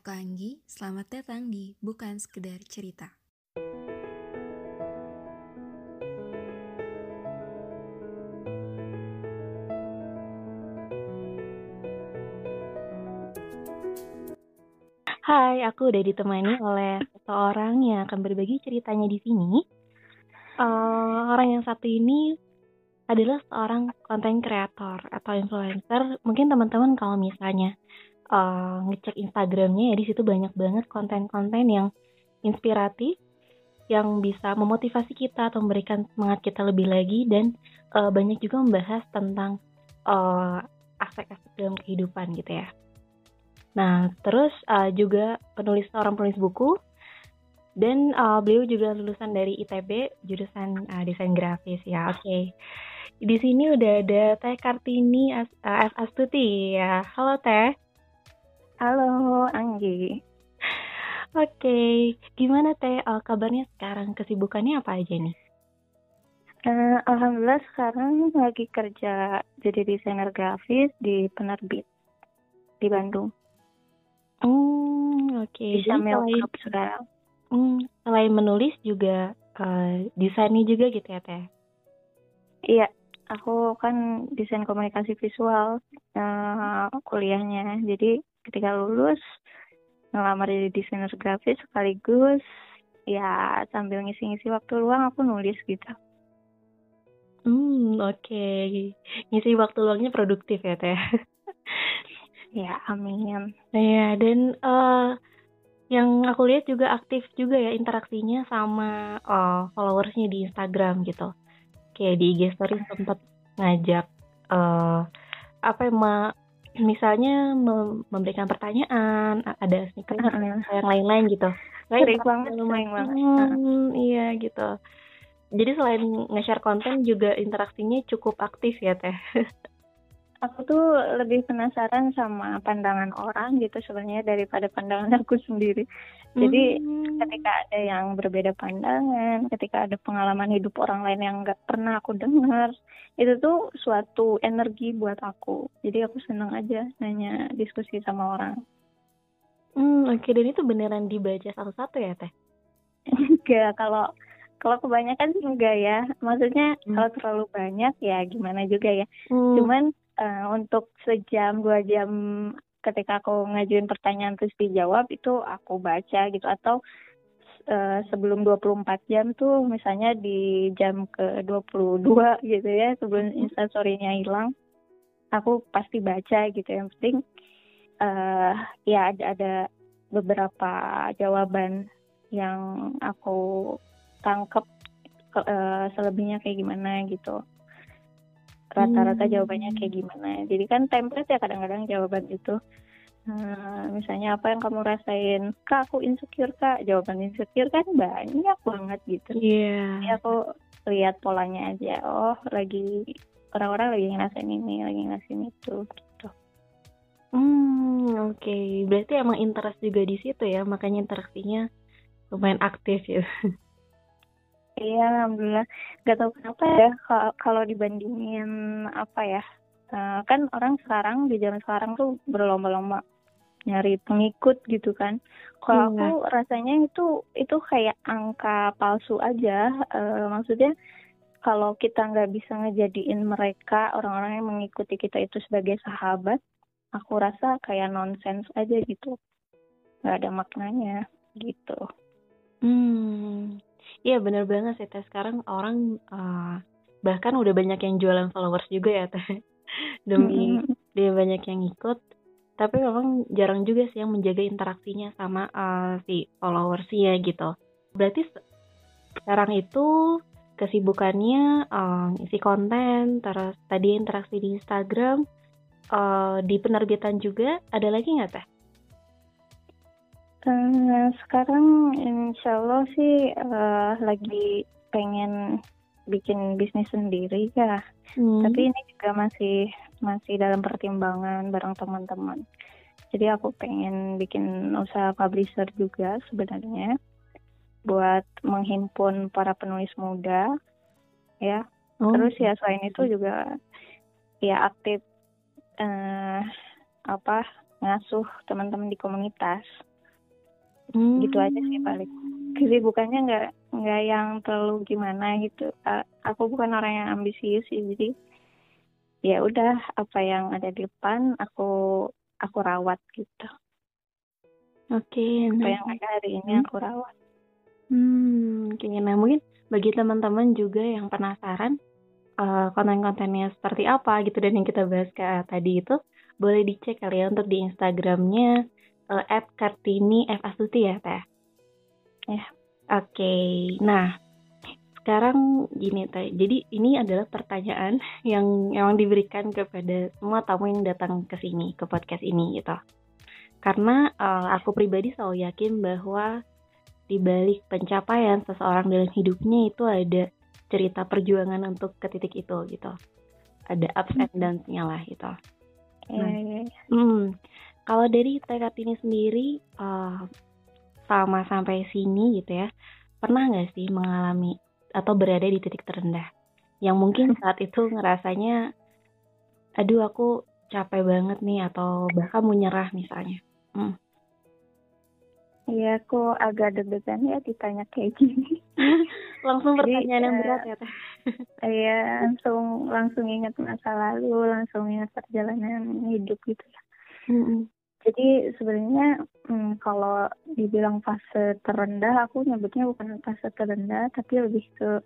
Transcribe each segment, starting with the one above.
Aku Anggi, selamat datang di Bukan Sekedar Cerita. Hai, aku udah ditemani oleh seseorang yang akan berbagi ceritanya di sini. Uh, orang yang satu ini adalah seorang konten kreator atau influencer. Mungkin teman-teman kalau misalnya uh, ngecek Instagramnya ya di situ banyak banget konten-konten yang inspiratif, yang bisa memotivasi kita atau memberikan semangat kita lebih lagi dan uh, banyak juga membahas tentang aspek-aspek uh, dalam kehidupan gitu ya. Nah, terus uh, juga penulis seorang penulis buku dan uh, beliau juga lulusan dari ITB jurusan uh, desain grafis ya. Oke. Okay. Di sini udah ada Teh Kartini uh, F Astuti ya. Halo Teh. Halo Anggi. Oke, okay. gimana Teh uh, kabarnya sekarang? Kesibukannya apa aja nih? Uh, Alhamdulillah sekarang lagi kerja jadi desainer grafis di penerbit di Bandung. Hmm, oke. Okay. Bisa selain, sekarang. Hmm, selain menulis juga uh, desainnya juga gitu ya teh? Iya, aku kan desain komunikasi visual uh, kuliahnya. Jadi ketika lulus ngelamar jadi desainer grafis sekaligus ya sambil ngisi-ngisi waktu luang aku nulis gitu. Hmm, oke. Okay. Ngisi waktu luangnya produktif ya teh. Ya, amin. Iya, dan uh, yang aku lihat juga aktif juga ya interaksinya sama uh, followersnya di Instagram gitu. Kayak di IG story sempat ngajak uh, apa ya, misalnya memberikan pertanyaan, ada sneaker yang lain-lain gitu. Sering banget, sering banget. Hmm, iya gitu. Jadi selain nge-share konten juga interaksinya cukup aktif ya teh. aku tuh lebih penasaran sama pandangan orang gitu sebenarnya daripada pandangan aku sendiri. Jadi hmm. ketika ada yang berbeda pandangan, ketika ada pengalaman hidup orang lain yang nggak pernah aku dengar, itu tuh suatu energi buat aku. Jadi aku seneng aja nanya diskusi sama orang. Hmm, oke. Okay. Dan itu beneran dibaca satu-satu ya, Teh? Enggak, kalau kalau kebanyakan sih enggak ya. Maksudnya hmm. kalau terlalu banyak ya gimana juga ya. Hmm. Cuman uh, untuk sejam dua jam ketika aku ngajuin pertanyaan terus dijawab itu aku baca gitu. Atau uh, sebelum 24 jam tuh misalnya di jam ke 22 gitu ya sebelum instastorynya hilang aku pasti baca gitu. Yang penting uh, ya ada ada beberapa jawaban yang aku tangkep uh, selebihnya kayak gimana gitu rata-rata hmm. jawabannya kayak gimana. Jadi kan template ya kadang-kadang jawaban itu. Hmm, misalnya apa yang kamu rasain? Kak aku insecure kak. Jawaban insecure kan banyak banget gitu. Iya. Yeah. aku lihat polanya aja. Oh lagi orang-orang lagi ngerasain ini lagi ngerasain itu gitu. Hmm oke. Okay. berarti emang interest juga di situ ya. Makanya interaksinya lumayan aktif ya Iya, alhamdulillah. Gak tau kenapa ya kalau dibandingin apa ya, uh, kan orang sekarang di zaman sekarang tuh berlomba-lomba nyari pengikut gitu kan. Kalau hmm. aku rasanya itu itu kayak angka palsu aja. Uh, maksudnya kalau kita nggak bisa ngejadiin mereka orang-orang yang mengikuti kita itu sebagai sahabat, aku rasa kayak nonsens aja gitu. Nggak ada maknanya gitu. Hmm. Iya bener banget sih teh. Sekarang orang uh, bahkan udah banyak yang jualan followers juga ya teh. Demi mm-hmm. dia banyak yang ikut. Tapi memang jarang juga sih yang menjaga interaksinya sama uh, si followersnya gitu. Berarti sekarang itu kesibukannya uh, isi konten terus tadi interaksi di Instagram uh, di penerbitan juga. Ada lagi nggak teh Uh, sekarang insya Allah sih uh, lagi pengen bikin bisnis sendiri ya. Hmm. Tapi ini juga masih masih dalam pertimbangan bareng teman-teman. Jadi aku pengen bikin usaha publisher juga sebenarnya buat menghimpun para penulis muda ya. Oh. Terus ya selain itu juga ya aktif uh, apa ngasuh teman-teman di komunitas hmm. gitu aja sih paling kesibukannya nggak nggak yang terlalu gimana gitu aku bukan orang yang ambisius sih jadi ya udah apa yang ada di depan aku aku rawat gitu oke okay, apa nah. yang ada hari ini hmm. aku rawat hmm oke nah mungkin bagi teman-teman juga yang penasaran uh, konten-kontennya seperti apa gitu dan yang kita bahas kayak tadi itu boleh dicek kali ya untuk di Instagramnya uh, @kartini f ya teh ya oke okay. nah sekarang gini teh jadi ini adalah pertanyaan yang yang diberikan kepada semua tamu yang datang ke sini ke podcast ini gitu karena uh, aku pribadi selalu yakin bahwa di balik pencapaian seseorang dalam hidupnya itu ada cerita perjuangan untuk ke titik itu gitu. Ada ups and hmm. downs-nya lah gitu. Nah, yeah, yeah. hmm, kalau dari tekad ini sendiri uh, sama sampai sini gitu ya, pernah nggak sih mengalami atau berada di titik terendah yang mungkin saat itu ngerasanya, aduh aku capek banget nih atau bahkan mau nyerah misalnya. Hmm. Iya, aku agak deg-degan ya ditanya kayak gini. langsung pertanyaan yang berat ya teh. Iya, langsung langsung ingat masa lalu, langsung ingat perjalanan hidup gitu ya. Mm-hmm. Jadi sebenarnya hmm, kalau dibilang fase terendah, aku nyebutnya bukan fase terendah, tapi lebih ke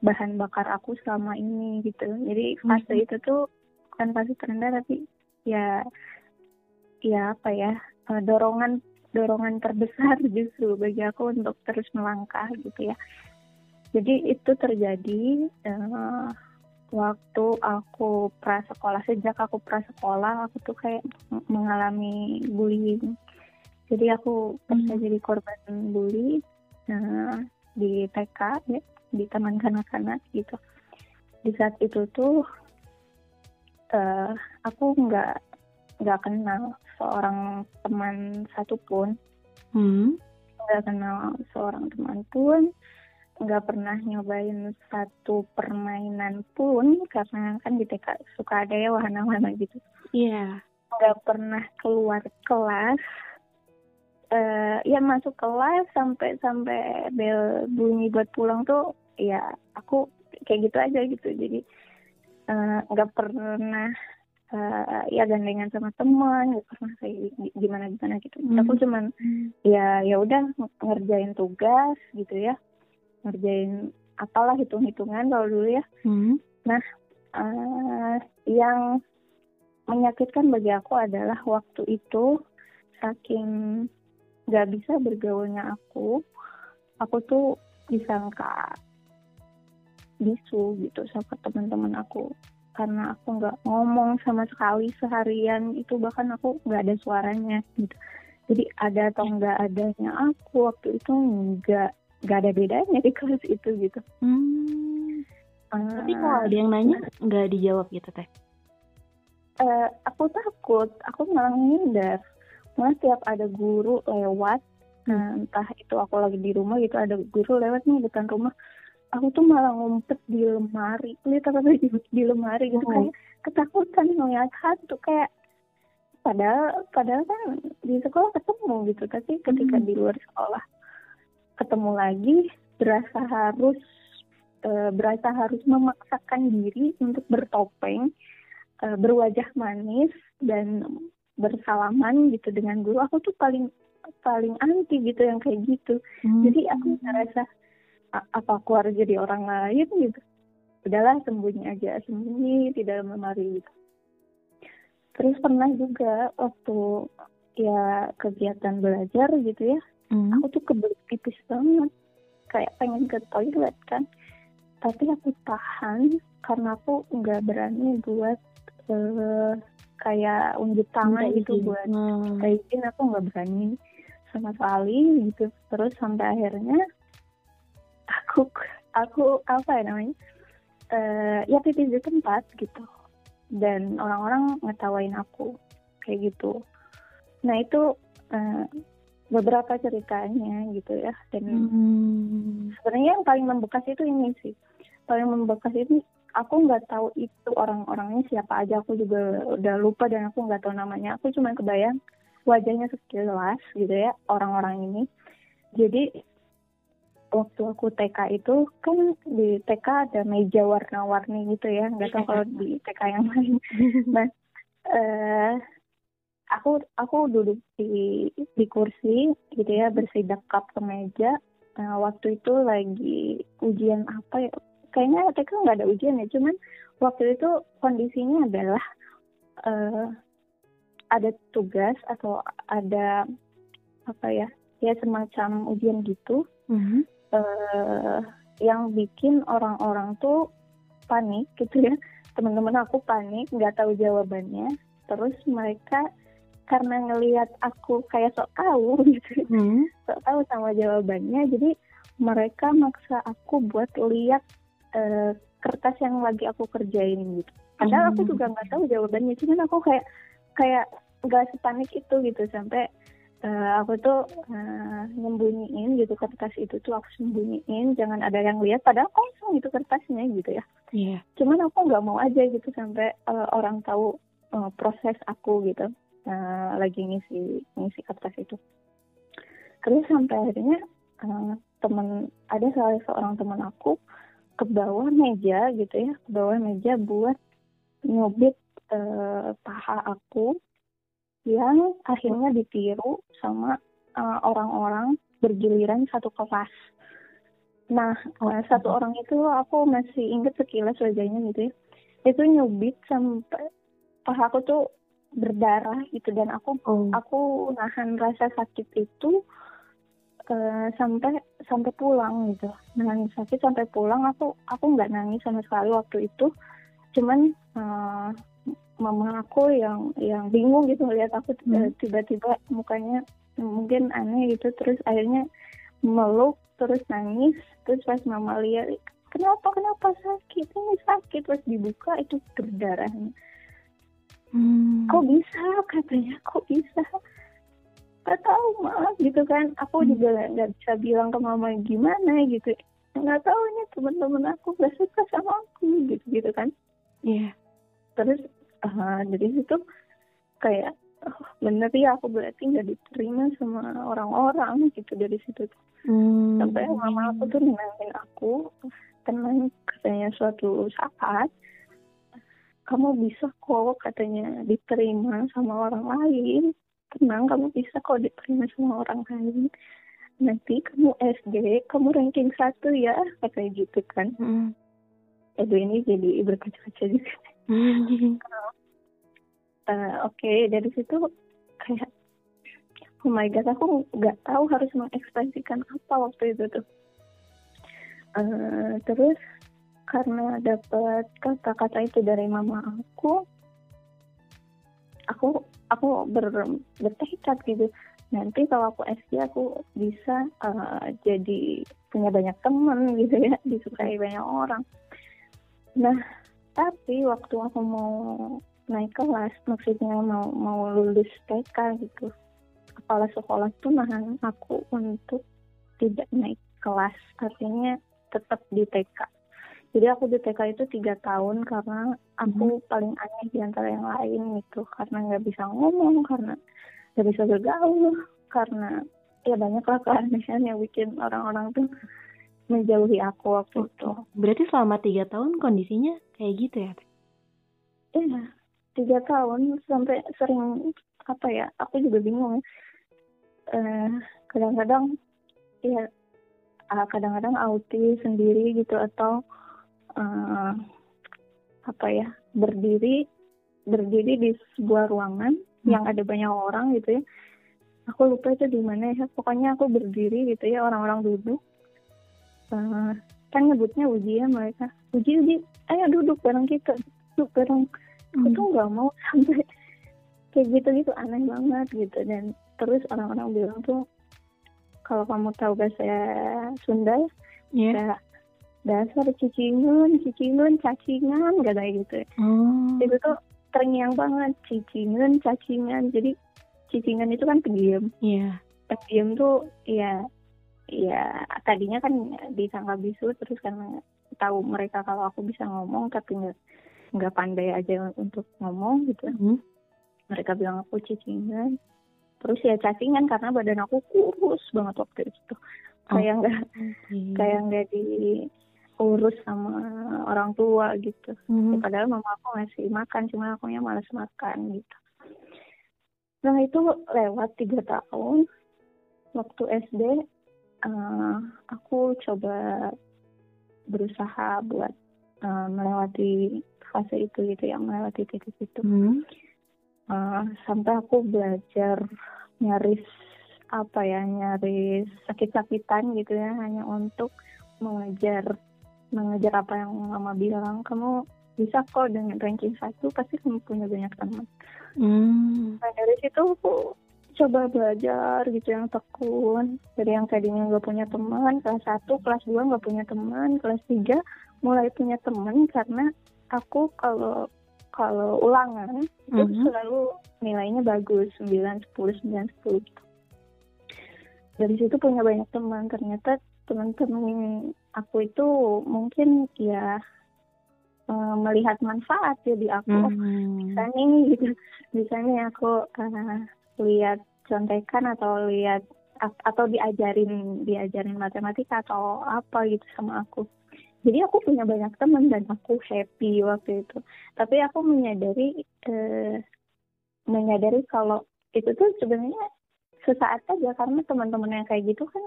bahan bakar aku selama ini gitu. Jadi fase mm-hmm. itu tuh bukan fase terendah, tapi ya ya apa ya eh, dorongan dorongan terbesar justru bagi aku untuk terus melangkah gitu ya. Jadi itu terjadi uh, waktu aku prasekolah sejak aku prasekolah aku tuh kayak mengalami bullying. Jadi aku pernah hmm. jadi korban bully uh, di TK ya di taman kanak-kanak gitu. Di saat itu tuh uh, aku nggak nggak kenal seorang teman satupun hmm. nggak kenal seorang teman pun nggak pernah nyobain satu permainan pun karena kan di TK suka ada ya wahana-wahana gitu. Iya. Yeah. nggak pernah keluar kelas. Uh, ya masuk kelas sampai sampai bel bunyi buat pulang tuh ya aku kayak gitu aja gitu. Jadi eh, nggak uh, pernah uh, ya gandengan sama teman gitu pernah kayak gimana gimana gitu. Hmm. aku cuman ya ya udah ngerjain tugas gitu ya ngerjain apalah hitung hitungan kalau dulu ya. Hmm. nah uh, yang menyakitkan bagi aku adalah waktu itu saking nggak bisa bergaulnya aku aku tuh disangka bisu gitu sama teman-teman aku. Karena aku nggak ngomong sama sekali seharian itu bahkan aku nggak ada suaranya gitu. Jadi ada atau nggak adanya aku waktu itu nggak nggak ada bedanya di kelas itu gitu hmm. uh, tapi kalau ada yang nanya nggak dijawab gitu teh uh, aku takut aku malah ngindar malah tiap ada guru lewat hmm. nah, entah itu aku lagi di rumah gitu ada guru lewat nih depan rumah aku tuh malah ngumpet di lemari literally di, di lemari gitu oh. kayak ketakutan ngeliat hantu kayak padahal padahal kan di sekolah ketemu gitu tapi ketika hmm. di luar sekolah ketemu lagi berasa harus e, berasa harus memaksakan diri untuk bertopeng e, berwajah manis dan bersalaman gitu dengan guru. Aku tuh paling paling anti gitu yang kayak gitu. Hmm. jadi aku ngerasa apa aku harus jadi orang lain gitu? Udahlah sembunyi aja sembunyi di dalam lemari gitu. Terus pernah juga waktu ya kegiatan belajar gitu ya hmm. aku tuh kebelet pipis banget. Kayak pengen ke toilet kan. Tapi aku tahan karena aku nggak berani buat uh, kayak unjuk tangan gitu buat hmm. izin. Aku nggak berani sama sekali gitu. Terus sampai akhirnya aku aku apa ya namanya uh, ya pipis di tempat gitu. Dan orang-orang ngetawain aku kayak gitu. Nah itu uh, beberapa ceritanya gitu ya. Dan hmm. sebenarnya yang paling membekas itu ini sih. Paling membekas itu aku nggak tahu itu orang-orangnya siapa aja. Aku juga udah lupa dan aku nggak tahu namanya. Aku cuma kebayang wajahnya sekilas gitu ya orang-orang ini. Jadi waktu aku TK itu kan di TK ada meja warna-warni gitu ya. Nggak tahu kalau di TK yang lain. Nah eh, aku aku duduk di di kursi gitu ya bersih dekap ke meja nah, waktu itu lagi ujian apa ya? Kayaknya TK nggak ada ujian ya cuman waktu itu kondisinya adalah uh, ada tugas atau ada apa ya ya semacam ujian gitu. Mm-hmm. uh, yang bikin orang-orang tuh panik gitu ya. Teman-teman aku panik nggak tahu jawabannya. Terus mereka karena ngelihat aku kayak sok tahu gitu hmm. sok tahu sama jawabannya jadi mereka maksa aku buat lihat uh, kertas yang lagi aku kerjain gitu padahal hmm. aku juga nggak tahu jawabannya cuman aku kayak kayak nggak sepanik itu gitu sampai uh, aku tuh uh, nyembunyiin gitu kertas itu tuh aku sembunyiin jangan ada yang lihat padahal kosong itu kertasnya gitu ya yeah. cuman aku nggak mau aja gitu sampai uh, orang tahu uh, proses aku gitu uh, lagi ngisi ngisi kertas itu terus sampai akhirnya uh, temen ada salah seorang teman aku ke bawah meja gitu ya ke bawah meja buat nyubit uh, paha aku yang akhirnya ditiru sama orang-orang uh, bergiliran satu kelas. Nah, uh, satu orang itu aku masih inget sekilas wajahnya gitu ya. Itu nyubit sampai paha aku tuh berdarah gitu. Dan aku oh. aku nahan rasa sakit itu uh, sampai sampai pulang gitu. Nahan sakit sampai pulang aku aku nggak nangis sama sekali waktu itu. Cuman uh, mama aku yang yang bingung gitu melihat aku hmm. tiba-tiba mukanya mungkin aneh gitu terus akhirnya meluk terus nangis terus pas mama lihat kenapa kenapa sakit? Ini sakit. Terus dibuka itu berdarahnya hmm. kok bisa katanya kok bisa gak tahu mah gitu kan aku hmm. juga nggak bisa bilang ke mama gimana gitu nggak tahu ini teman-teman aku gak suka sama aku gitu gitu kan iya yeah. terus uh, dari situ kayak oh, bener ya aku berarti nggak diterima sama orang-orang gitu dari situ tuh hmm. sampai mama aku tuh nenangin aku tenang katanya suatu saat kamu bisa kok katanya diterima sama orang lain. Tenang kamu bisa kok diterima sama orang lain. Nanti kamu SD kamu ranking satu ya katanya gitu kan. Hmm. Edo ini jadi berkaca-kaca juga. Hmm. uh, oke okay, dari situ kayak oh my god aku nggak tahu harus mengekspresikan apa waktu itu tuh. Uh, terus karena dapat kata-kata itu dari mama aku aku aku ber, bertekad gitu. Nanti kalau aku SD aku bisa uh, jadi punya banyak teman gitu ya disukai banyak orang. Nah tapi waktu aku mau naik kelas maksudnya mau mau lulus TK gitu kepala sekolah tuh nahan aku untuk tidak naik kelas. Artinya tetap di TK jadi aku di TK itu tiga tahun karena aku hmm. paling aneh di antara yang lain gitu karena nggak bisa ngomong karena nggak bisa bergaul karena ya banyak lah keanehan yang bikin orang-orang tuh menjauhi aku waktu itu. Berarti selama tiga tahun kondisinya kayak gitu ya? Iya, tiga tahun sampai sering apa ya? Aku juga bingung. Eh, kadang-kadang ya kadang-kadang autis sendiri gitu atau uh, apa ya berdiri berdiri di sebuah ruangan hmm. yang ada banyak orang gitu ya aku lupa itu di mana ya pokoknya aku berdiri gitu ya orang-orang duduk uh, kan nyebutnya uji ya mereka uji uji ayo duduk bareng kita duduk bareng hmm. aku tuh nggak mau sampai kayak gitu gitu aneh banget gitu dan terus orang-orang bilang tuh kalau kamu tahu bahasa Sunda yeah. ya dasar cicingun cicingun cacingan gak kayak gitu oh. itu tuh terngiang banget cicingun cacingan jadi cicingan itu kan pendiam iya yeah. pendiam tuh ya ya tadinya kan disangka bisu terus karena tahu mereka kalau aku bisa ngomong tapi nggak nggak pandai aja untuk ngomong gitu mm. mereka bilang aku cicingan terus ya cacingan karena badan aku kurus banget waktu itu kayak nggak okay. kayak nggak diurus sama orang tua gitu mm-hmm. ya, padahal mama aku masih makan cuma aku nya malas makan gitu nah itu lewat tiga tahun waktu SD uh, eh, aku coba berusaha buat uh, melewati fase itu gitu ya melewati titik itu mm-hmm. uh, sampai aku belajar nyaris apa ya nyaris sakit-sakitan gitu ya hanya untuk mengejar mengejar apa yang mama bilang kamu bisa kok dengan ranking satu pasti kamu punya banyak teman hmm. nah dari situ aku coba belajar gitu yang tekun dari yang tadinya nggak punya teman kelas satu kelas dua nggak punya teman kelas tiga mulai punya teman karena aku kalau kalau ulangan mm -hmm. itu selalu nilainya bagus 9, 10, 9, 10 gitu dari situ punya banyak teman ternyata teman-teman aku itu mungkin ya uh, melihat manfaat jadi aku oh, hmm. bisa nih gitu. Bisa nih aku uh, lihat contekan atau lihat atau diajarin diajarin matematika atau apa gitu sama aku. Jadi aku punya banyak teman dan aku happy waktu itu. Tapi aku menyadari uh, menyadari kalau itu tuh sebenarnya sesaat aja karena teman-teman yang kayak gitu kan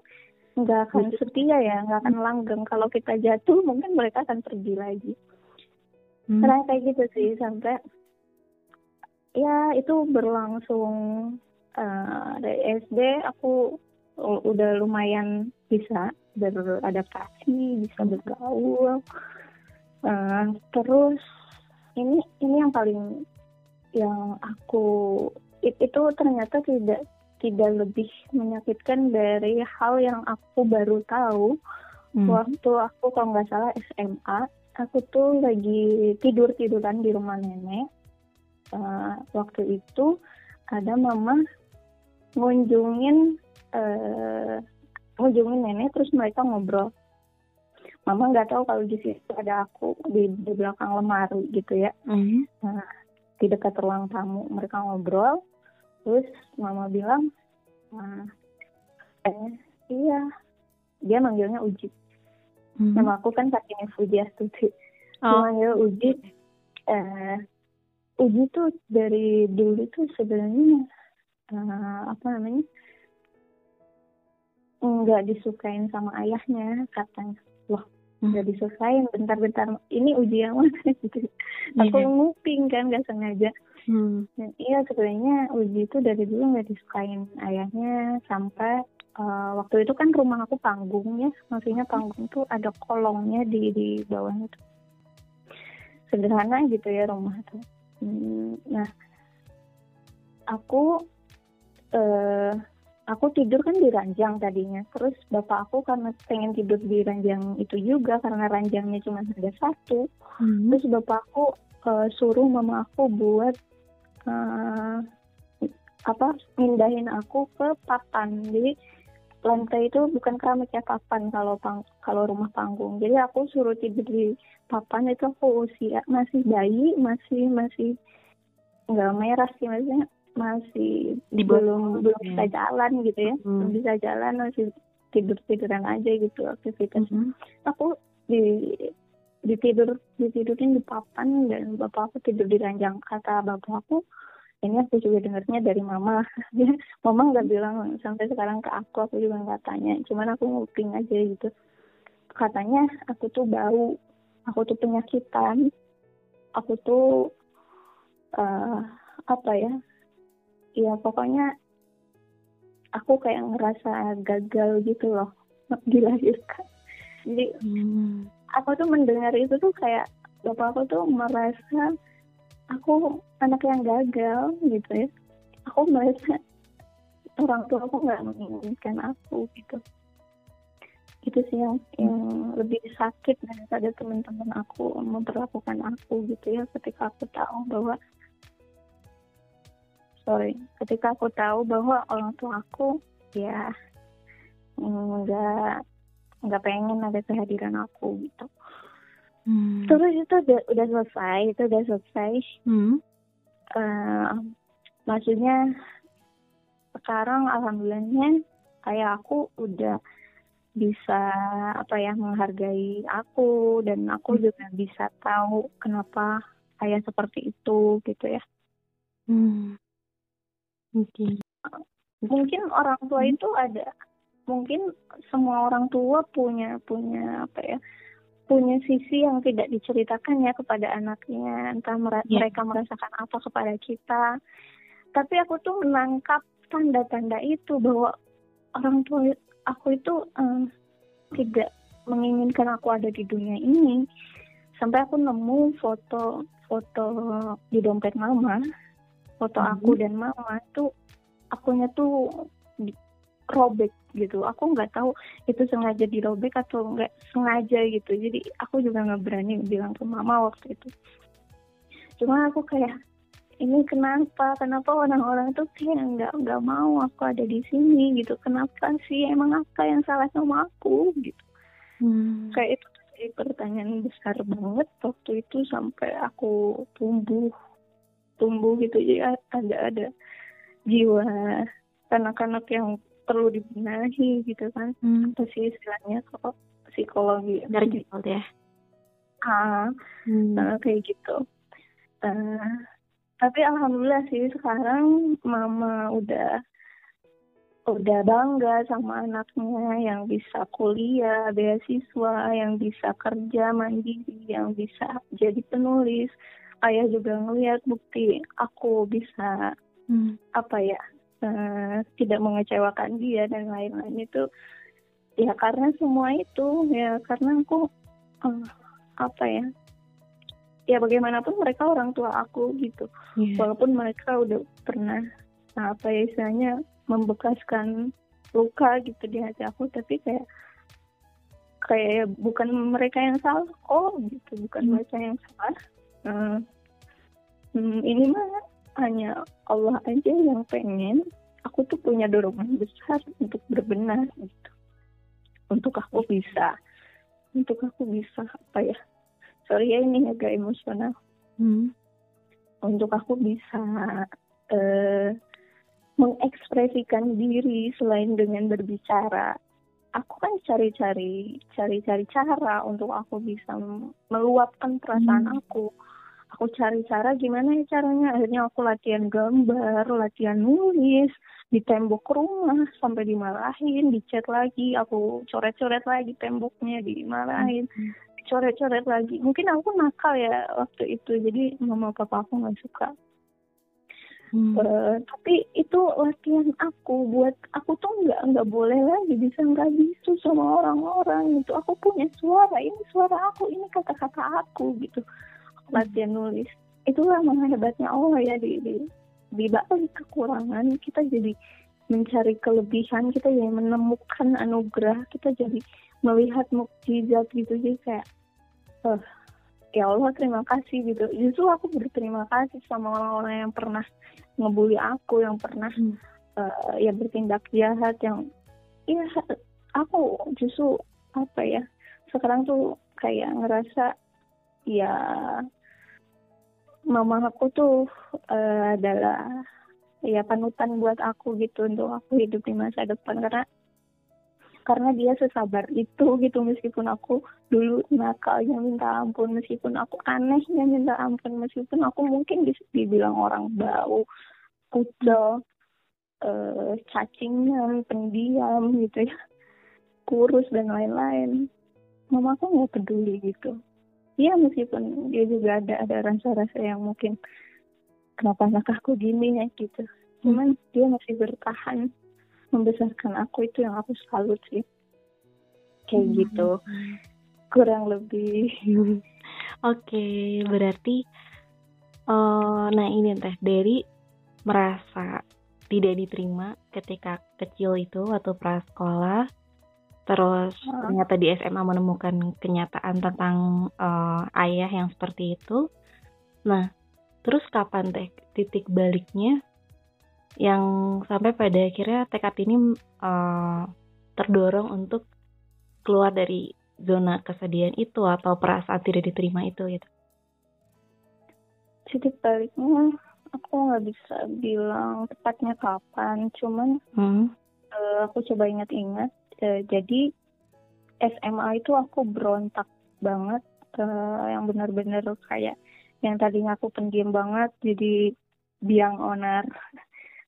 nggak akan setia ya nggak akan langgeng. Kalau kita jatuh mungkin mereka akan pergi lagi. Hmm. karena kayak gitu sih sampai ya itu berlangsung uh, dari SD aku udah lumayan bisa beradaptasi bisa bergaul. Uh, terus ini ini yang paling yang aku itu ternyata tidak tidak lebih menyakitkan dari hal yang aku baru tahu. Hmm. waktu aku kalau nggak salah SMA aku tuh lagi tidur tiduran di rumah nenek. Uh, waktu itu ada mama ngunjungin uh, ngunjungin nenek terus mereka ngobrol. Mama nggak tahu kalau di situ ada aku di, di belakang lemari gitu ya. Mm-hmm. nah, di dekat ruang tamu mereka ngobrol terus mama bilang nah, eh, iya dia manggilnya Uji hmm. nama aku kan Sakini Fujiastuti oh. dia manggil Uji eh, Uji tuh dari dulu tuh sebenarnya uh, apa namanya nggak disukain sama ayahnya katanya loh hmm. nggak disukain bentar-bentar ini uji yang mana gitu yeah. aku nguping kan nggak sengaja Hmm. Dan iya sebenarnya Uji itu dari dulu nggak disukain ayahnya sampai uh, waktu itu kan rumah aku panggung ya, maksudnya panggung tuh ada kolongnya di di bawahnya tuh. Sederhana gitu ya rumah tuh. Hmm, nah, aku uh, aku tidur kan di ranjang tadinya. Terus bapak aku karena pengen tidur di ranjang itu juga karena ranjangnya cuma ada satu. Hmm. Terus bapak aku uh, suruh mama aku buat uh, apa mindahin aku ke papan. Jadi lantai itu bukan keramik ya papan kalau pang kalau rumah panggung. Jadi aku suruh tidur di papan itu aku usia masih bayi masih masih nggak merah sih maksudnya masih di belum belum bisa jalan gitu ya. Hmm. belum bisa jalan masih tidur tiduran aja gitu aktivitas. Hmm. aku di ditidur ditidurin di papan dan bapak aku tidur di ranjang. Kata bapak aku ini aku juga dengarnya dari mama. Mama nggak bilang sampai sekarang ke aku aku juga nggak tanya. Cuman aku nguping aja gitu. Katanya aku tuh bau aku tuh penyakitan aku tuh uh, apa ya ya pokoknya aku kayak ngerasa gagal gitu loh. Dilahirkan. Jadi hmm aku tuh mendengar itu tuh kayak bapak aku tuh merasa aku anak yang gagal gitu ya. Aku merasa orang tua aku nggak menginginkan aku gitu. Itu sih yang, yang lebih sakit daripada teman-teman aku memperlakukan aku gitu ya ketika aku tahu bahwa sorry ketika aku tahu bahwa orang tua aku ya nggak nggak pengen ada kehadiran aku gitu hmm. terus itu udah, udah selesai itu udah selesai hmm. uh, maksudnya sekarang alhamdulillahnya kayak aku udah bisa apa ya menghargai aku dan aku hmm. juga bisa tahu kenapa ayah seperti itu gitu ya. Hmm. Mungkin. Mungkin orang tua hmm. itu ada mungkin semua orang tua punya punya apa ya punya sisi yang tidak diceritakan ya kepada anaknya entah mer yeah. mereka merasakan apa kepada kita tapi aku tuh menangkap tanda-tanda itu bahwa orang tua aku itu um, tidak menginginkan aku ada di dunia ini sampai aku nemu foto foto di dompet mama foto mm -hmm. aku dan mama tuh akunya tuh robek gitu. Aku nggak tahu itu sengaja dirobek atau nggak sengaja gitu. Jadi aku juga nggak berani bilang ke mama waktu itu. Cuma aku kayak ini kenapa? Kenapa orang-orang tuh kayak nggak nggak mau aku ada di sini gitu? Kenapa sih? Emang apa yang salah sama aku? Gitu. Hmm. kayak itu jadi pertanyaan besar banget waktu itu sampai aku tumbuh tumbuh gitu. Jadi ada ada jiwa anak-anak yang perlu dibenahi gitu kan hmm. apa sih istilahnya kok psikologi dari gitu ya ah hmm. uh, kayak gitu uh, tapi alhamdulillah sih sekarang mama udah udah bangga sama anaknya yang bisa kuliah beasiswa yang bisa kerja mandiri yang bisa jadi penulis ayah juga ngeliat bukti aku bisa hmm. apa ya uh, tidak mengecewakan dia dan lain-lain itu ya karena semua itu ya karena aku uh, apa ya ya bagaimanapun mereka orang tua aku gitu yeah. walaupun mereka udah pernah nah, apa ya istilahnya membekaskan luka gitu di hati aku tapi kayak kayak bukan mereka yang salah kok gitu bukan hmm. mereka yang salah uh, hmm, ini mah hanya Allah aja yang pengen aku tuh punya dorongan besar untuk berbenah gitu untuk aku bisa untuk aku bisa apa ya sorry ya ini agak emosional hmm. untuk aku bisa uh, mengekspresikan diri selain dengan berbicara aku kan cari-cari cari-cari cara untuk aku bisa meluapkan perasaan hmm. aku aku cari cara gimana ya caranya. Akhirnya aku latihan gambar latihan nulis di tembok rumah sampai dimarahin dicat lagi. Aku coret-coret lagi temboknya dimarahin hmm. coret-coret lagi. Mungkin aku nakal ya waktu itu jadi mama papa aku nggak suka. Hmm. Uh, tapi itu latihan aku buat aku tuh nggak nggak boleh lagi bisa nggak bisa sama orang-orang itu aku punya suara ini suara aku ini kata-kata aku gitu latihan nulis. Itulah hebatnya Allah ya di di di balik kekurangan kita jadi mencari kelebihan kita jadi menemukan anugerah kita jadi melihat mukjizat gitu. Jadi kayak uh, ya Allah terima kasih gitu. Justru aku berterima kasih sama orang-orang yang pernah ngebully aku yang pernah hmm. uh, ya bertindak jahat yang ya aku justru apa ya sekarang tuh kayak ngerasa ya mama aku tuh uh, adalah ya panutan buat aku gitu untuk aku hidup di masa depan. Karena karena dia sesabar itu gitu meskipun aku dulu nakalnya minta ampun meskipun aku anehnya minta ampun meskipun aku mungkin dibilang orang bau kucel uh, cacingan pendiam gitu ya kurus dan lain-lain. Mama aku nggak peduli gitu Iya meskipun dia juga ada ada rasa-rasa yang mungkin kenapa anak aku gini? ya gitu. Cuman dia masih bertahan membesarkan aku itu yang aku salut sih. Kayak hmm. gitu. Kurang lebih. Oke okay, berarti uh, nah ini teh dari merasa tidak diterima ketika kecil itu atau prasekolah terus uh. ternyata di SMA menemukan kenyataan tentang uh, ayah yang seperti itu. Nah, terus kapan teh titik baliknya yang sampai pada akhirnya tekad ini uh, terdorong untuk keluar dari zona kesedihan itu atau perasaan tidak diterima itu gitu? Titik baliknya aku nggak bisa bilang tepatnya kapan cuman Hmm. uh, aku coba ingat-ingat uh, jadi SMA itu aku berontak banget uh, yang benar-benar kayak yang tadinya aku pendiam banget jadi biang onar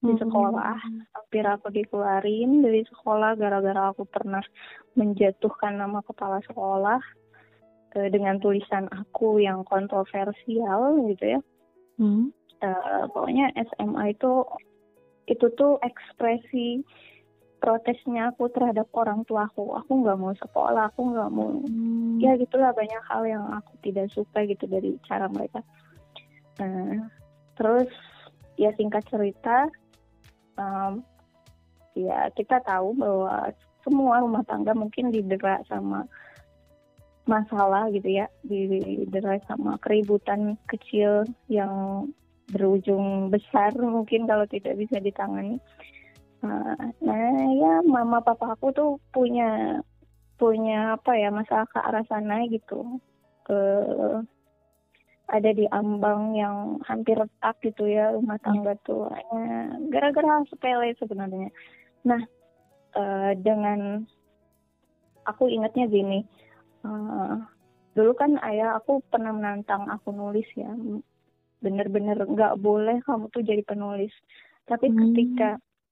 di Hmm. sekolah hampir aku dikeluarin dari sekolah gara-gara aku pernah menjatuhkan nama kepala sekolah eh, dengan tulisan aku yang kontroversial gitu ya Hmm. Eh, pokoknya SMA itu itu tuh ekspresi protesnya aku terhadap orang tuaku aku. Nggak mau sekolah aku nggak mau Hmm. ya gitulah banyak hal yang aku tidak suka gitu dari cara mereka. Nah, terus ya singkat cerita um, ya kita tahu bahwa semua rumah tangga mungkin didera sama masalah gitu ya didera sama keributan kecil yang berujung besar mungkin kalau tidak bisa ditangani nah ya mama papa aku tuh punya punya apa ya masalah ke arah sana gitu ke ada di ambang yang hampir retak gitu ya rumah tangga tuh hanya gara-gara sepele sebenarnya. Nah eh, dengan aku ingatnya gini, eh, dulu kan ayah aku pernah menantang aku nulis ya, bener-bener nggak boleh kamu tuh jadi penulis. Tapi Hmm. ketika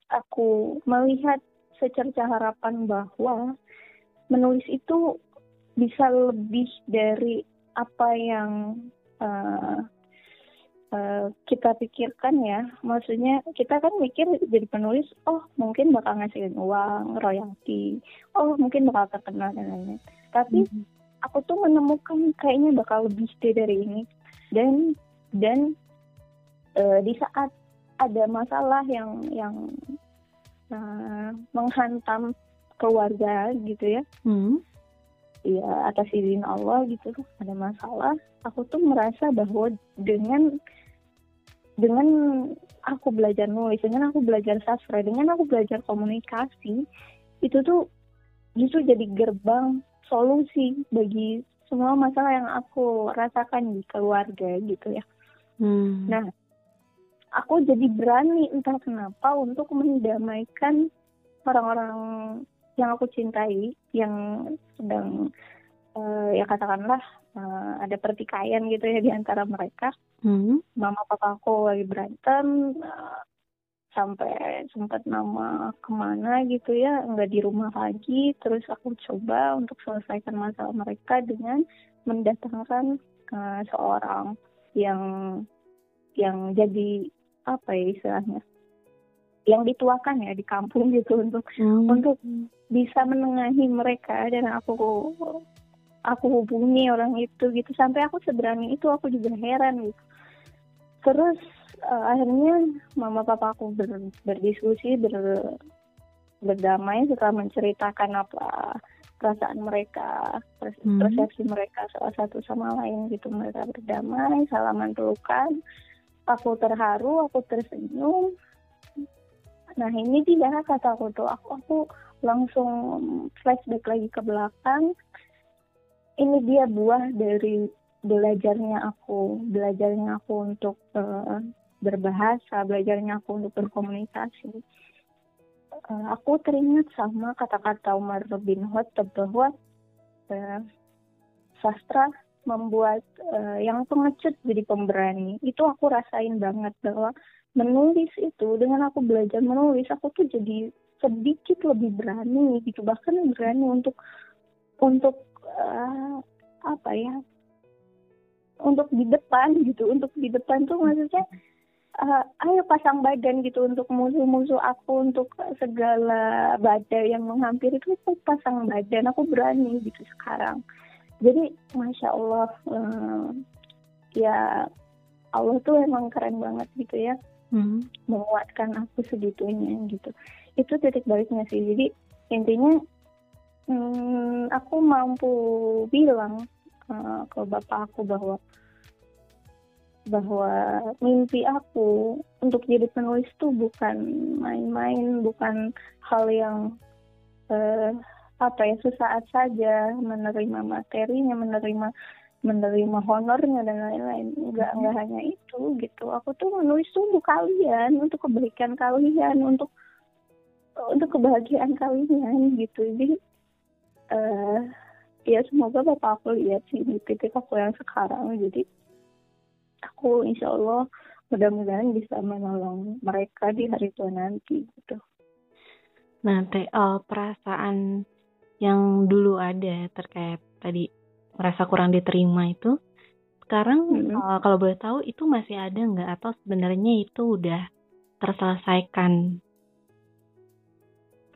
aku melihat secerca harapan bahwa menulis itu bisa lebih dari apa yang uh, uh, kita pikirkan ya. Maksudnya kita kan mikir jadi penulis, oh mungkin bakal ngasihin uang, royalti, oh mungkin bakal terkenal dan lain-lain. Tapi Hmm. aku tuh menemukan kayaknya bakal lebih dari ini. Dan dan uh, di saat ada masalah yang yang uh, menghantam keluarga gitu ya Hmm. ya atas izin Allah gitu ada masalah aku tuh merasa bahwa dengan dengan aku belajar nulis dengan aku belajar sastra dengan aku belajar komunikasi itu tuh justru jadi gerbang solusi bagi semua masalah yang aku rasakan di keluarga gitu ya Hmm. Nah, aku jadi berani entah kenapa untuk mendamaikan orang-orang yang aku cintai, yang sedang eh, ya katakanlah eh, ada pertikaian gitu ya di antara mereka. Hmm. Mama papa aku lagi berantem eh, sampai sempat nama ke mana gitu ya, nggak di rumah lagi. Terus aku coba untuk selesaikan masalah mereka dengan mendatangkan eh, seorang yang yang jadi apa ya istilahnya yang dituakan ya di kampung gitu untuk Hmm. untuk bisa menengahi mereka dan aku aku hubungi orang itu gitu sampai aku seberani itu aku juga heran gitu terus eh, akhirnya mama papa aku ber- berdiskusi ber- berdamai setelah menceritakan apa perasaan mereka Hmm. persepsi mereka salah satu sama lain gitu mereka berdamai salaman pelukan aku terharu aku tersenyum. Nah ini dia kata aku tuh. Aku aku langsung flashback lagi ke belakang. Ini dia buah dari belajarnya aku. Belajarnya aku untuk eh, berbahasa belajarnya aku untuk berkomunikasi. Eh, aku teringat sama kata-kata Umar bin Khattab bahwa eh, sastra membuat eh, yang pengecut jadi pemberani itu aku rasain banget bahwa menulis itu dengan aku belajar menulis aku tuh jadi sedikit lebih berani gitu bahkan berani untuk untuk eh, apa ya untuk di depan gitu untuk di depan tuh maksudnya eh, ayo pasang badan gitu untuk musuh-musuh aku untuk segala badai yang menghampiri itu aku pasang badan aku berani gitu sekarang jadi masya Allah eh, ya Allah tuh emang keren banget gitu ya. Hmm. menguatkan aku segitunya gitu. Itu titik baliknya sih. Jadi intinya hmm, aku mampu bilang eh, ke bapak aku bahwa bahwa mimpi aku untuk jadi penulis tuh bukan main-main bukan hal yang eh, apa ya sesaat saja menerima materinya menerima menerima honornya dan lain-lain. Nggak nggak hanya itu gitu. Aku tuh menulis tuh untuk kalian untuk kebaikan kalian untuk untuk kebahagiaan kalian gitu. Jadi uh, ya semoga bapak aku lihat sih di titik aku yang sekarang. Jadi aku insya Allah mudah-mudahan bisa menolong mereka di hari tua nanti gitu. Nanti uh, perasaan yang dulu ada terkait tadi merasa kurang diterima itu sekarang hmm. uh, kalau boleh tahu itu masih ada nggak atau sebenarnya itu udah terselesaikan?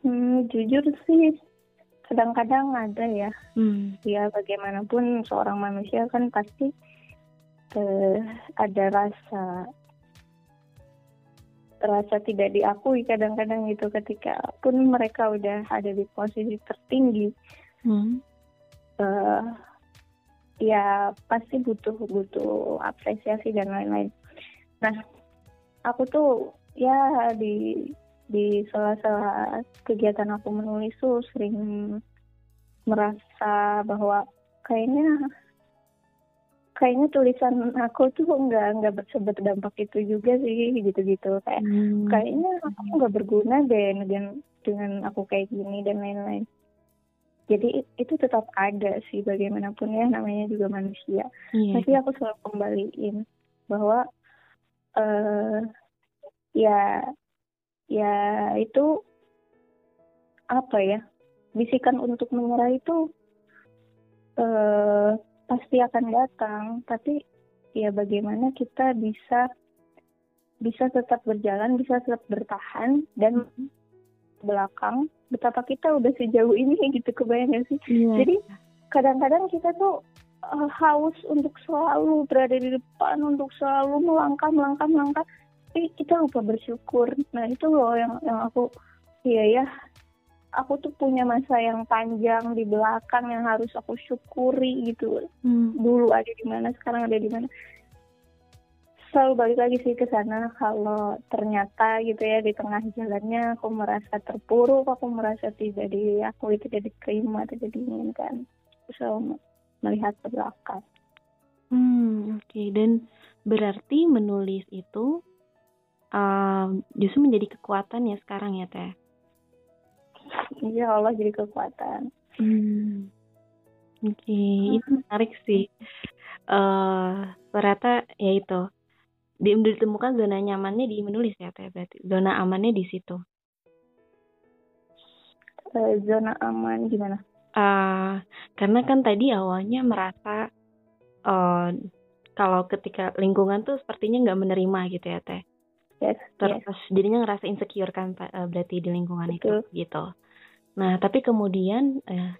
Hmm, jujur sih kadang-kadang ada ya. Hmm. Ya bagaimanapun seorang manusia kan pasti uh, ada rasa rasa tidak diakui kadang-kadang gitu ketika pun mereka udah ada di posisi tertinggi. Hmm. Uh, ya pasti butuh butuh apresiasi dan lain-lain. Nah, aku tuh ya di di sela-sela kegiatan aku menulis tuh sering merasa bahwa kayaknya kayaknya tulisan aku tuh nggak nggak berdampak itu juga sih gitu-gitu kayak hmm. kayaknya aku nggak berguna deh dengan dengan aku kayak gini dan lain-lain jadi itu tetap ada sih bagaimanapun ya namanya juga manusia yeah. tapi aku selalu kembaliin bahwa uh, ya ya itu apa ya bisikan untuk menyerah itu uh, pasti akan datang tapi ya bagaimana kita bisa bisa tetap berjalan bisa tetap bertahan dan belakang. Betapa kita udah sejauh ini gitu kebayang sih? Yeah. jadi kadang-kadang kita tuh uh, haus untuk selalu berada di depan untuk selalu melangkah melangkah melangkah tapi kita lupa bersyukur. Nah itu loh yang yang aku iya ya aku tuh punya masa yang panjang di belakang yang harus aku syukuri gitu. Hmm. dulu ada di mana sekarang ada di mana. Selalu balik lagi sih ke sana kalau ternyata gitu ya di tengah jalannya aku merasa terpuruk aku merasa tidak di aku itu tidak diterima tidak diinginkan. Selalu melihat ke belakang. Hmm oke. Okay. dan berarti menulis itu um, justru menjadi kekuatan ya sekarang ya teh iya Allah jadi kekuatan hmm. oke okay. itu menarik sih uh, ternyata ya itu di, ditemukan zona nyamannya di menulis ya teh berarti zona amannya di situ uh, zona aman gimana uh, karena kan tadi awalnya merasa uh, kalau ketika lingkungan tuh sepertinya nggak menerima gitu ya teh yes, terus yes. jadinya ngerasa insecure kan uh, berarti di lingkungan Betul. itu gitu nah tapi kemudian uh,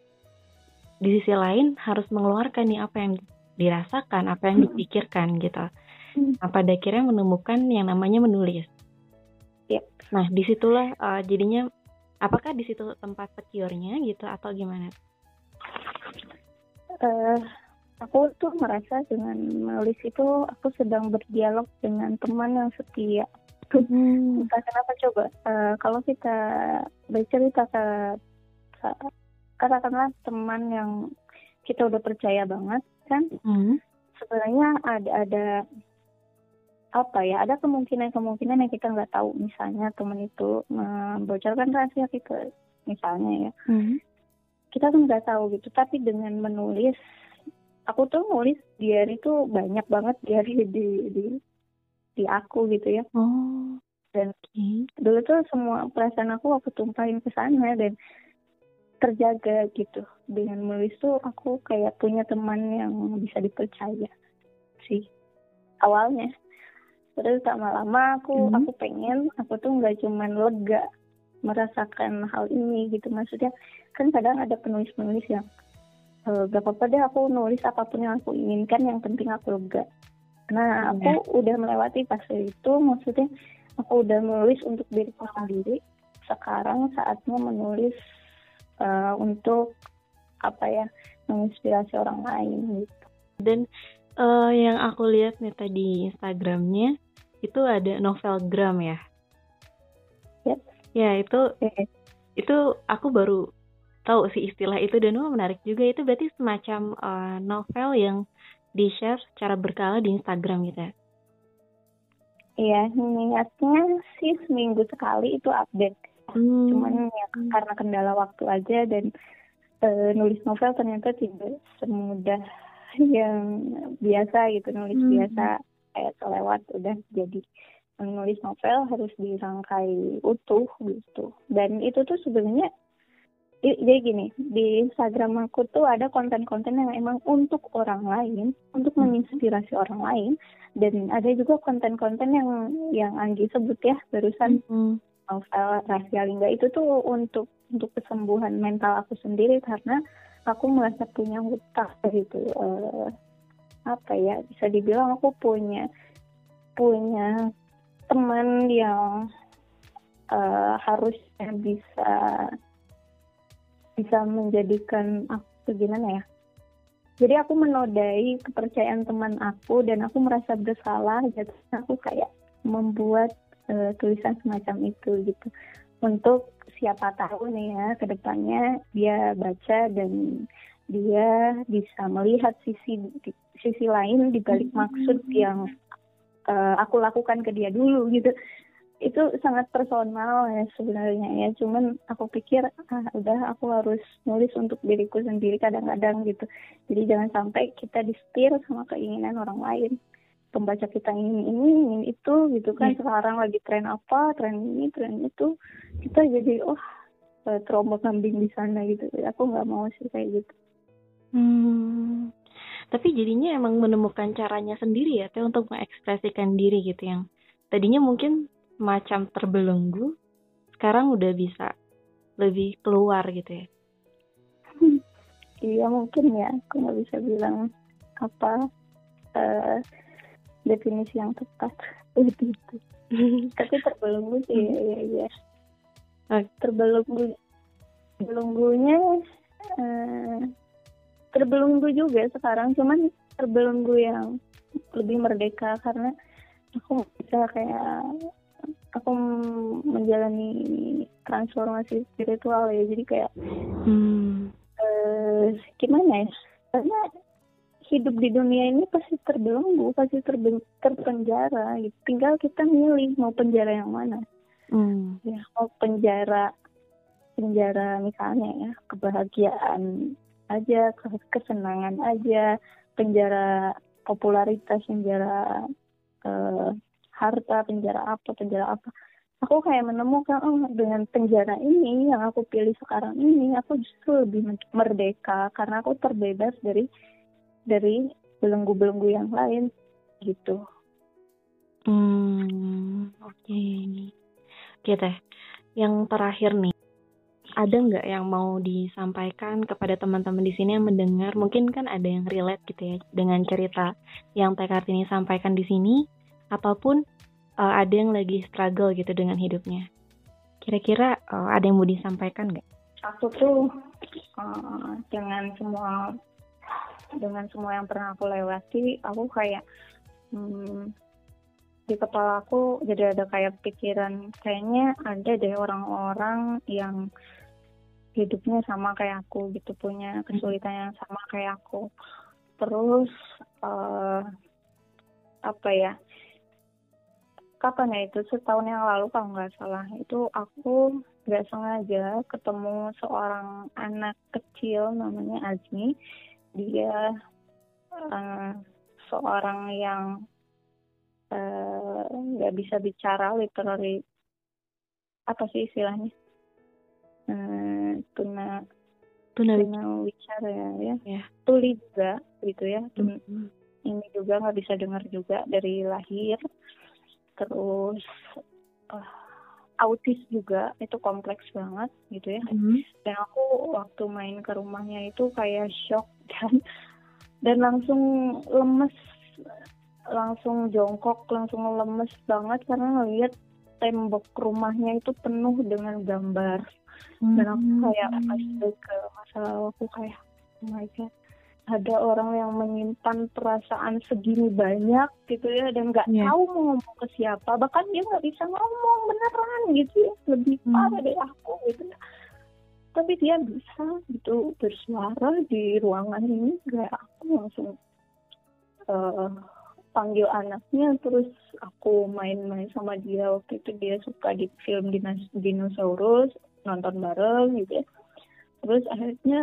di sisi lain harus mengeluarkan nih apa yang dirasakan apa yang dipikirkan gitu Nah, pada akhirnya menemukan yang namanya menulis. Yep. Nah, di situlah uh, jadinya apakah di situ tempat secure-nya gitu atau gimana? Uh, aku tuh merasa dengan menulis itu aku sedang berdialog dengan teman yang setia. Hmm. Entah kenapa coba uh, kalau kita bercerita ke katakanlah teman yang kita udah percaya banget kan, hmm. sebenarnya ada ada apa ya ada kemungkinan-kemungkinan yang kita nggak tahu misalnya teman itu membocorkan rahasia kita misalnya ya hmm. kita kan nggak tahu gitu tapi dengan menulis aku tuh nulis diary itu banyak banget diary di di di aku gitu ya oh. dan okay. dulu tuh semua perasaan aku aku tumpahin ke sana dan terjaga gitu. Dengan menulis tuh aku kayak punya teman yang bisa dipercaya sih awalnya. Terus lama-lama aku hmm. aku pengen aku tuh nggak cuman lega merasakan hal ini gitu. Maksudnya kan kadang ada penulis-penulis yang e, gak apa-apa deh aku nulis apa pun yang aku inginkan yang penting aku lega. Nah aku ya. udah melewati fase itu maksudnya aku udah menulis untuk diriku sendiri. Sekarang saatnya menulis uh, untuk apa ya menginspirasi orang lain gitu. Dan uh, yang aku lihat nih tadi Instagramnya itu ada novelgram ya. Ya. Ya itu itu aku baru tahu sih istilah itu dan oh, menarik juga. Itu berarti semacam uh, novel yang di share secara berkala di Instagram gitu ya? Iya niatnya sih seminggu sekali itu update hmm. cuman ya karena kendala waktu aja dan uh, nulis novel ternyata tidak semudah yang biasa gitu nulis hmm. biasa kayak selewat udah jadi menulis novel harus dirangkai utuh gitu dan itu tuh sebenarnya jadi gini di Instagram aku tuh ada konten-konten yang emang untuk orang lain untuk hmm. menginspirasi orang lain dan ada juga konten-konten yang yang Anggi sebut ya barusan hmm. Novel Rahasia Lingga itu tuh untuk untuk kesembuhan mental aku sendiri karena aku merasa punya hutang gitu uh, apa ya bisa dibilang aku punya punya teman yang uh, harusnya bisa bisa menjadikan aku gimana ya jadi aku menodai kepercayaan teman aku dan aku merasa bersalah jadi aku kayak membuat uh, tulisan semacam itu gitu. Untuk siapa tahu nih ya ke depannya dia baca dan dia bisa melihat sisi sisi lain di balik hmm. maksud yang uh, aku lakukan ke dia dulu gitu. Itu sangat personal ya sebenarnya ya. Cuman aku pikir ah udah aku harus nulis untuk diriku sendiri kadang-kadang gitu. Jadi jangan sampai kita disetir sama keinginan orang lain pembaca kita ingin ini ingin itu gitu kan. Yeah. sekarang lagi tren apa tren ini tren itu. Kita jadi oh eh, terombang kambing di sana gitu. Aku nggak mau sih kayak gitu. Hmm. Tapi jadinya emang menemukan caranya sendiri ya teh untuk mengekspresikan diri gitu yang tadinya mungkin macam terbelenggu sekarang udah bisa lebih keluar gitu ya. Iya mungkin ya. Aku nggak bisa bilang apa uh, definisi yang tepat. Itu tapi terbelenggu sih ya ya, ya. terbelenggu belenggunya uh, terbelenggu juga sekarang. Cuman terbelenggu yang lebih merdeka karena aku bisa kayak aku menjalani transformasi spiritual ya. Jadi kayak hmm. uh, gimana ya? Karena hidup di dunia ini pasti terbelenggu pasti terpenjara gitu. tinggal kita milih mau penjara yang mana hmm. ya mau penjara penjara misalnya ya kebahagiaan aja kesenangan aja penjara popularitas penjara uh, harta penjara apa penjara apa aku kayak menemukan oh dengan penjara ini yang aku pilih sekarang ini aku justru lebih merdeka karena aku terbebas dari dari belenggu-belenggu yang lain gitu hmm oke okay. oke teh yang terakhir nih ada nggak yang mau disampaikan kepada teman-teman di sini yang mendengar? Mungkin kan ada yang relate gitu ya dengan cerita yang Teh Kartini sampaikan di sini, ataupun uh, ada yang lagi struggle gitu dengan hidupnya. Kira-kira uh, ada yang mau disampaikan nggak? Aku tuh uh, dengan semua dengan semua yang pernah aku lewati, aku kayak hmm, di kepala aku jadi ada kayak pikiran kayaknya ada deh orang-orang yang hidupnya sama kayak aku gitu punya kesulitan yang sama kayak aku. Terus uh, apa ya kapan ya itu? Setahun yang lalu kalau nggak salah. Itu aku nggak sengaja ketemu seorang anak kecil namanya Azmi dia uh, seorang yang Eh, nggak uh, bisa bicara literally apa sih istilahnya? Uh, tuna tuna, tuna bicara. ya ya. Yeah. tuli juga gitu ya. Mm -hmm. ini juga nggak bisa dengar juga dari lahir. Terus uh, autis juga itu kompleks banget gitu ya mm -hmm. dan aku waktu main ke rumahnya itu kayak shock dan dan langsung lemes langsung jongkok langsung lemes banget karena ngelihat tembok rumahnya itu penuh dengan gambar hmm. dan aku hmm. kayak flashback ke masa lalu aku kayak oh my god ada orang yang menyimpan perasaan segini banyak gitu ya dan nggak yeah. tahu mau ngomong ke siapa. Bahkan dia nggak bisa ngomong beneran gitu ya. Lebih hmm. parah dari aku gitu. Tapi dia bisa gitu bersuara di ruangan ini. Kayak aku langsung uh, panggil anaknya terus aku main-main sama dia. Waktu itu dia suka di film dinos dinosaurus nonton bareng gitu ya. Terus akhirnya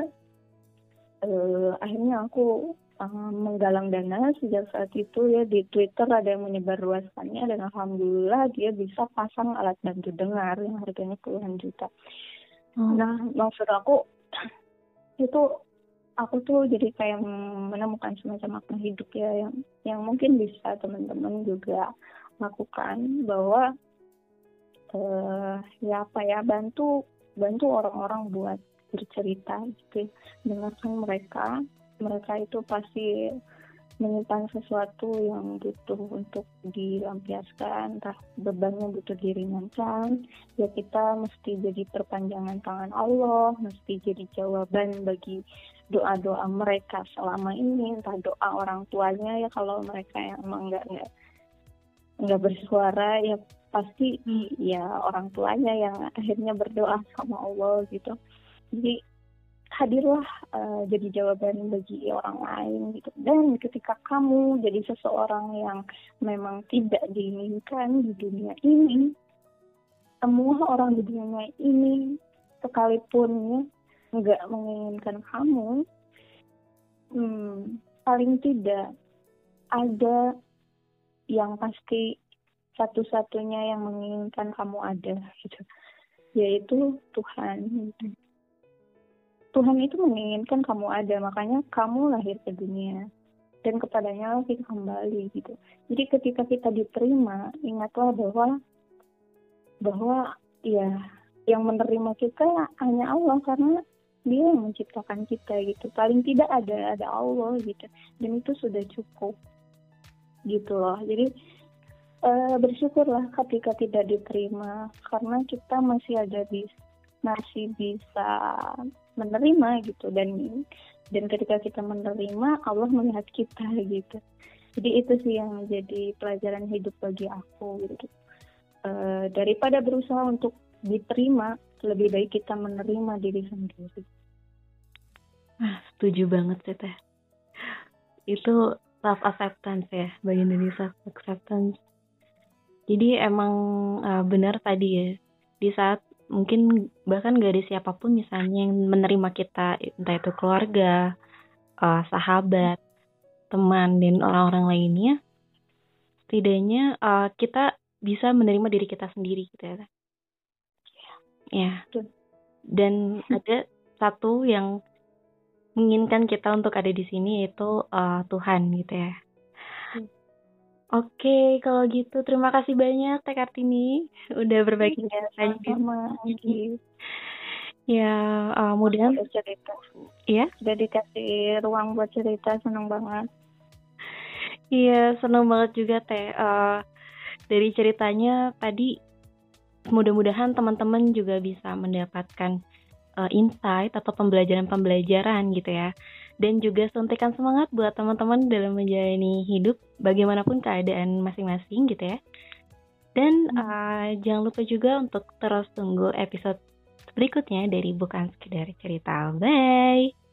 uh, akhirnya aku uh, menggalang dana sejak saat itu ya di Twitter ada yang menyebar luaskannya dan alhamdulillah dia bisa pasang alat bantu dengar yang harganya puluhan juta. Hmm. Nah maksud aku itu aku tuh jadi kayak menemukan semacam makna hidup ya yang yang mungkin bisa teman-teman juga lakukan bahwa uh, ya apa ya bantu bantu orang-orang buat bercerita gitu. Dengarkan mereka. Mereka itu pasti menyimpan sesuatu yang butuh untuk dilampiaskan, entah bebannya butuh diringankan, ya kita mesti jadi perpanjangan tangan Allah, mesti jadi jawaban bagi doa-doa mereka selama ini, entah doa orang tuanya ya kalau mereka yang emang nggak nggak nggak bersuara ya pasti ya orang tuanya yang akhirnya berdoa sama Allah gitu. Jadi hadirlah uh, jadi jawaban bagi orang lain gitu. Dan ketika kamu jadi seseorang yang memang tidak diinginkan di dunia ini semua orang di dunia ini sekalipun nggak menginginkan kamu hmm, paling tidak ada yang pasti satu-satunya yang menginginkan kamu ada gitu. Yaitu Tuhan Tuhan itu menginginkan kamu ada, makanya kamu lahir ke dunia dan kepadanya kita kembali gitu. Jadi ketika kita diterima, ingatlah bahwa bahwa ya yang menerima kita hanya Allah karena dia yang menciptakan kita gitu. Paling tidak ada ada Allah gitu. Dan itu sudah cukup gitu loh. Jadi uh, bersyukurlah ketika tidak diterima karena kita masih ada di masih bisa menerima gitu. Dan dan ketika kita menerima Allah melihat kita gitu. Jadi itu sih yang menjadi pelajaran hidup bagi aku gitu. E, daripada berusaha untuk diterima lebih baik kita menerima diri sendiri. Ah setuju banget sih teh itu self acceptance ya bagian dari self acceptance. Jadi emang uh, benar tadi ya di saat mungkin bahkan gak ada siapa pun misalnya yang menerima kita entah itu keluarga uh, sahabat teman dan orang-orang lainnya setidaknya uh, kita bisa menerima diri kita sendiri gitu ya ya. Dan ada satu yang menginginkan kita untuk ada di sini yaitu uh, Tuhan gitu ya Oke, kalau gitu terima kasih banyak Teh Kartini udah berbagi ya, sama Ya, uh, mudah cerita. Iya? Sudah dikasih ruang buat cerita, senang banget. Iya, senang banget juga Teh. Uh, dari ceritanya tadi mudah-mudahan teman-teman juga bisa mendapatkan uh, insight atau pembelajaran-pembelajaran gitu ya dan juga suntikan semangat buat teman-teman dalam menjalani hidup bagaimanapun keadaan masing-masing gitu ya. Dan uh, jangan lupa juga untuk terus tunggu episode berikutnya dari bukan sekedar cerita. Bye.